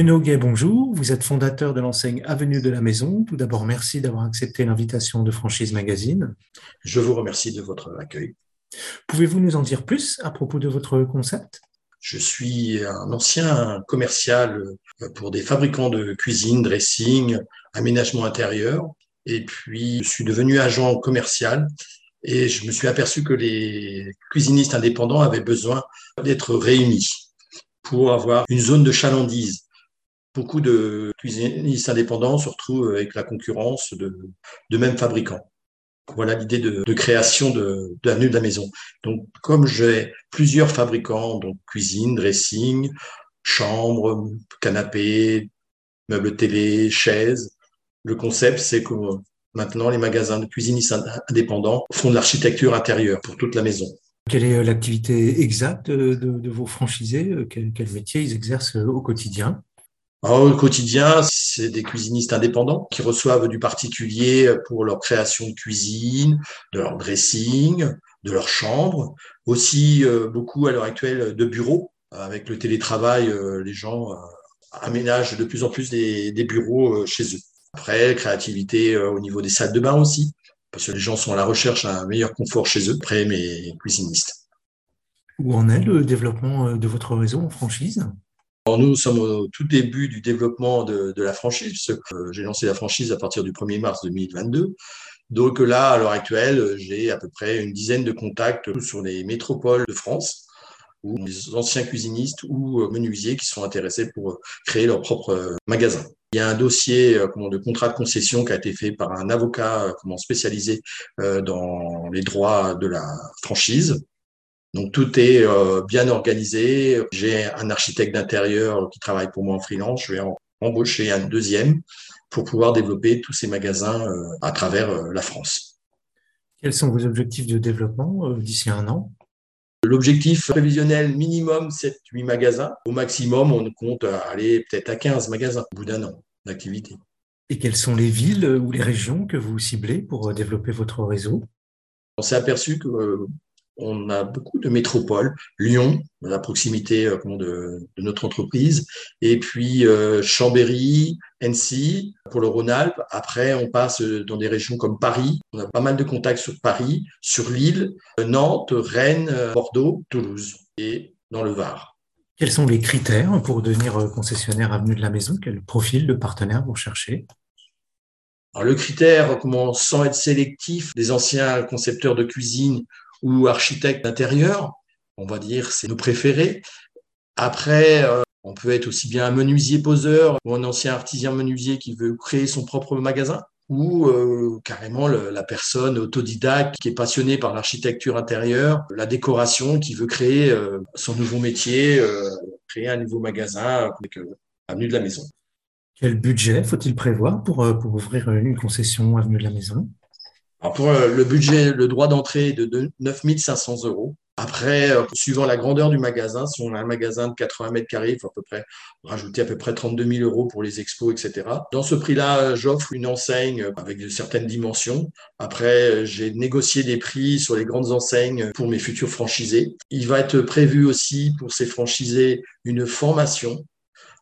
Bruno Gay, bonjour. Vous êtes fondateur de l'enseigne Avenue de la Maison. Tout d'abord, merci d'avoir accepté l'invitation de Franchise Magazine. Je vous remercie de votre accueil. Pouvez-vous nous en dire plus à propos de votre concept? Je suis un ancien commercial pour des fabricants de cuisine, dressing, aménagement intérieur. Et puis, je suis devenu agent commercial et je me suis aperçu que les cuisinistes indépendants avaient besoin d'être réunis pour avoir une zone de chalandise beaucoup de cuisinistes indépendants se retrouvent avec la concurrence de, de mêmes fabricants. Voilà l'idée de, création de, de de la maison. Donc, comme j'ai plusieurs fabricants, donc cuisine, dressing, chambre, canapé, meubles télé, chaises, le concept, c'est que maintenant, les magasins de cuisinistes indépendants font de l'architecture intérieure pour toute la maison. Quelle est l'activité exacte de, de vos franchisés quel, quel métier ils exercent au quotidien? Alors, au quotidien, c'est des cuisinistes indépendants qui reçoivent du particulier pour leur création de cuisine, de leur dressing, de leur chambre. Aussi, euh, beaucoup à l'heure actuelle de bureaux. Avec le télétravail, euh, les gens euh, aménagent de plus en plus des, bureaux chez eux. Après, créativité au niveau des salles de bain aussi, parce que les gens sont à la recherche d'un meilleur confort chez eux. Après, mes cuisinistes. Où en est le développement de votre réseau en franchise? Nous sommes au tout début du développement de, la franchise. J'ai lancé la franchise à partir du 1er mars 2022. Donc là, à l'heure actuelle, j'ai à peu près une dizaine de contacts sur les métropoles de France ou les anciens cuisinistes ou menuisiers qui sont intéressés pour créer leur propre magasin. Il y a un dossier de contrat de concession qui a été fait par un avocat spécialisé dans les droits de la franchise. Donc tout est euh, bien organisé. J'ai un architecte d'intérieur qui travaille pour moi en freelance. Je vais en embaucher un deuxième pour pouvoir développer tous ces magasins euh, à travers euh, la France. Quels sont vos objectifs de développement d'ici un an? L'objectif prévisionnel minimum, c'est 8 magasins. Au maximum, on compte aller peut-être à 15 magasins au bout d'un an d'activité. Et quelles sont les villes ou les régions que vous ciblez pour développer votre réseau? On s'est aperçu que on a beaucoup de métropoles, Lyon, la proximité euh, de, de, notre entreprise, et puis euh, Chambéry, Annecy pour le Rhône-Alpes. Après, on passe dans des régions comme Paris. On a pas mal de contacts sur Paris, sur Lille, Nantes, Rennes, Bordeaux, Toulouse et dans le Var. Quels sont les critères pour devenir concessionnaire Avenue de la Maison? Quel profil de partenaire vous recherchez? Alors, le critère, comment, sans être sélectif, des anciens concepteurs de cuisine ou architecte d'intérieur, on va dire, c'est nos préférés. Après, euh, on peut être aussi bien un menuisier poseur ou un ancien artisan menuisier qui veut créer son propre magasin ou euh, carrément la personne autodidacte qui est passionnée par l'architecture intérieure, la décoration, qui veut créer euh, son nouveau métier, créer un nouveau magasin avec Avenue de la Maison. Quel budget faut-il prévoir pour, pour ouvrir une concession Avenue de la Maison? Alors pour euh, le budget, le droit d'entrée est de 9 500 euros. Après, euh, suivant la grandeur du magasin, si on a un magasin de 80 mètres carrés, il faut à peu près rajouter à peu près 32 000 euros pour les expos, etc. Dans ce prix-là, j'offre une enseigne avec de certaines dimensions. Après, j'ai négocié des prix sur les grandes enseignes pour mes futurs franchisés. Il va être prévu aussi pour ces franchisés une formation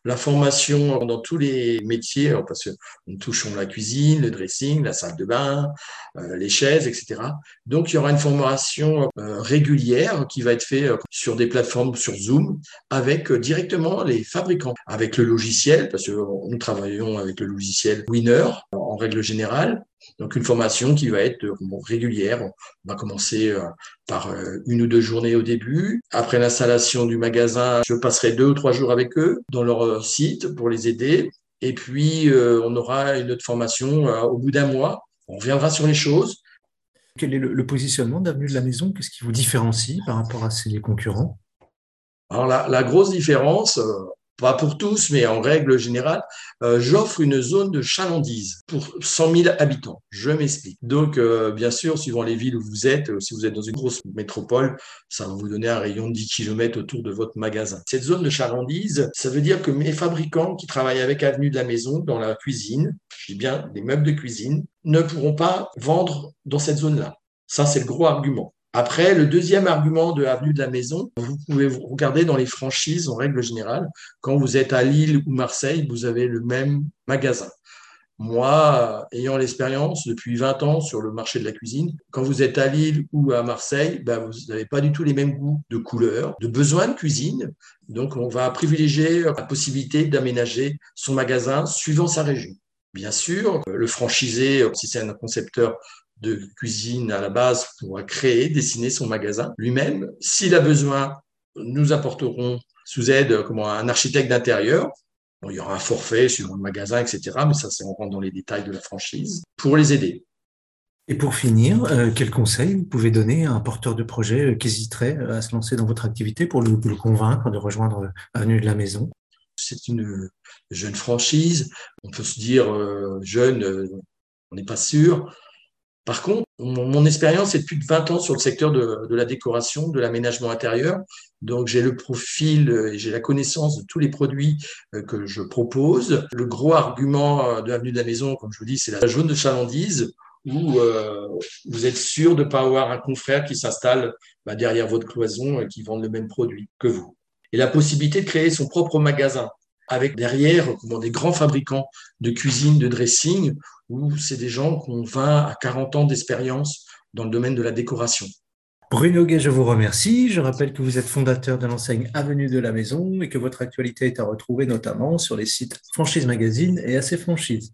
la formation dans tous les métiers, parce que nous touchons la cuisine, le dressing, la salle de bain, euh, les chaises, etc. Donc, il y aura une formation euh, régulière qui va être faite euh, sur des plateformes sur Zoom avec directement les fabricants, avec le logiciel, parce que nous travaillons avec le logiciel Winner en règle générale, donc une formation qui va être régulière. On va commencer euh, par euh, une ou deux journées au début. Après l'installation du magasin, je passerai deux ou trois jours avec eux dans leur euh, site pour les aider. Et puis, on aura une autre formation au bout d'un mois. On reviendra sur les choses. Quel est le, positionnement d'Avenue de la Maison? Qu'est-ce qui vous différencie par rapport à ses concurrents? Alors la, la, grosse différence, pas pour tous, mais en règle générale, euh, j'offre une zone de chalandise pour 100 000 habitants. Je m'explique. Donc, euh, bien sûr, suivant les villes où vous êtes, euh, si vous êtes dans une grosse métropole, ça va vous donner un rayon de 10 km autour de votre magasin. Cette zone de chalandise, ça veut dire que mes fabricants qui travaillent avec Avenue de la Maison dans la cuisine, je dis bien des meubles de cuisine, ne pourront pas vendre dans cette zone-là. Ça, c'est le gros argument. Après, le deuxième argument de Avenue de la Maison, vous pouvez regarder dans les franchises en règle générale. Quand vous êtes à Lille ou Marseille, vous avez le même magasin. Moi, ayant l'expérience depuis 20 ans sur le marché de la cuisine, quand vous êtes à Lille ou à Marseille, ben vous n'avez pas du tout les mêmes goûts de couleurs, de besoins de cuisine. Donc, on va privilégier la possibilité d'aménager son magasin suivant sa région. Bien sûr, le franchisé, si c'est un concepteur de cuisine à la base, pourra créer, dessiner son magasin lui-même. S'il a besoin, nous apporterons sous aide comment, un architecte d'intérieur il y aura un forfait suivant le magasin, etc. Mais ça, c'est on rentre dans les détails de la franchise pour les aider. Et pour finir, euh, quel conseil vous pouvez donner à un porteur de projet euh, qui hésiterait euh, à se lancer dans votre activité pour le, convaincre de rejoindre Avenue de la Maison? C'est une jeune franchise. On peut se dire jeune, on n'est pas sûr. Par contre, mon, expérience est depuis plus de 20 ans sur le secteur de, de la décoration, de l'aménagement intérieur. Donc, j'ai le profil et j'ai la connaissance de tous les produits euh, que je propose. Le gros argument euh, de l'avenue de la maison, comme je vous dis, c'est la jaune de chalandise où euh, vous êtes sûr de ne pas avoir un confrère qui s'installe bah, derrière votre cloison et qui vend le même produit que vous. Et la possibilité de créer son propre magasin avec derrière des grands fabricants de cuisine, de dressing, où c'est des gens qui ont 20 à 40 ans d'expérience dans le domaine de la décoration. Bruno Gay, je vous remercie. Je rappelle que vous êtes fondateur de l'enseigne Avenue de la Maison et que votre actualité est à retrouver notamment sur les sites Franchise Magazine et AC Franchise.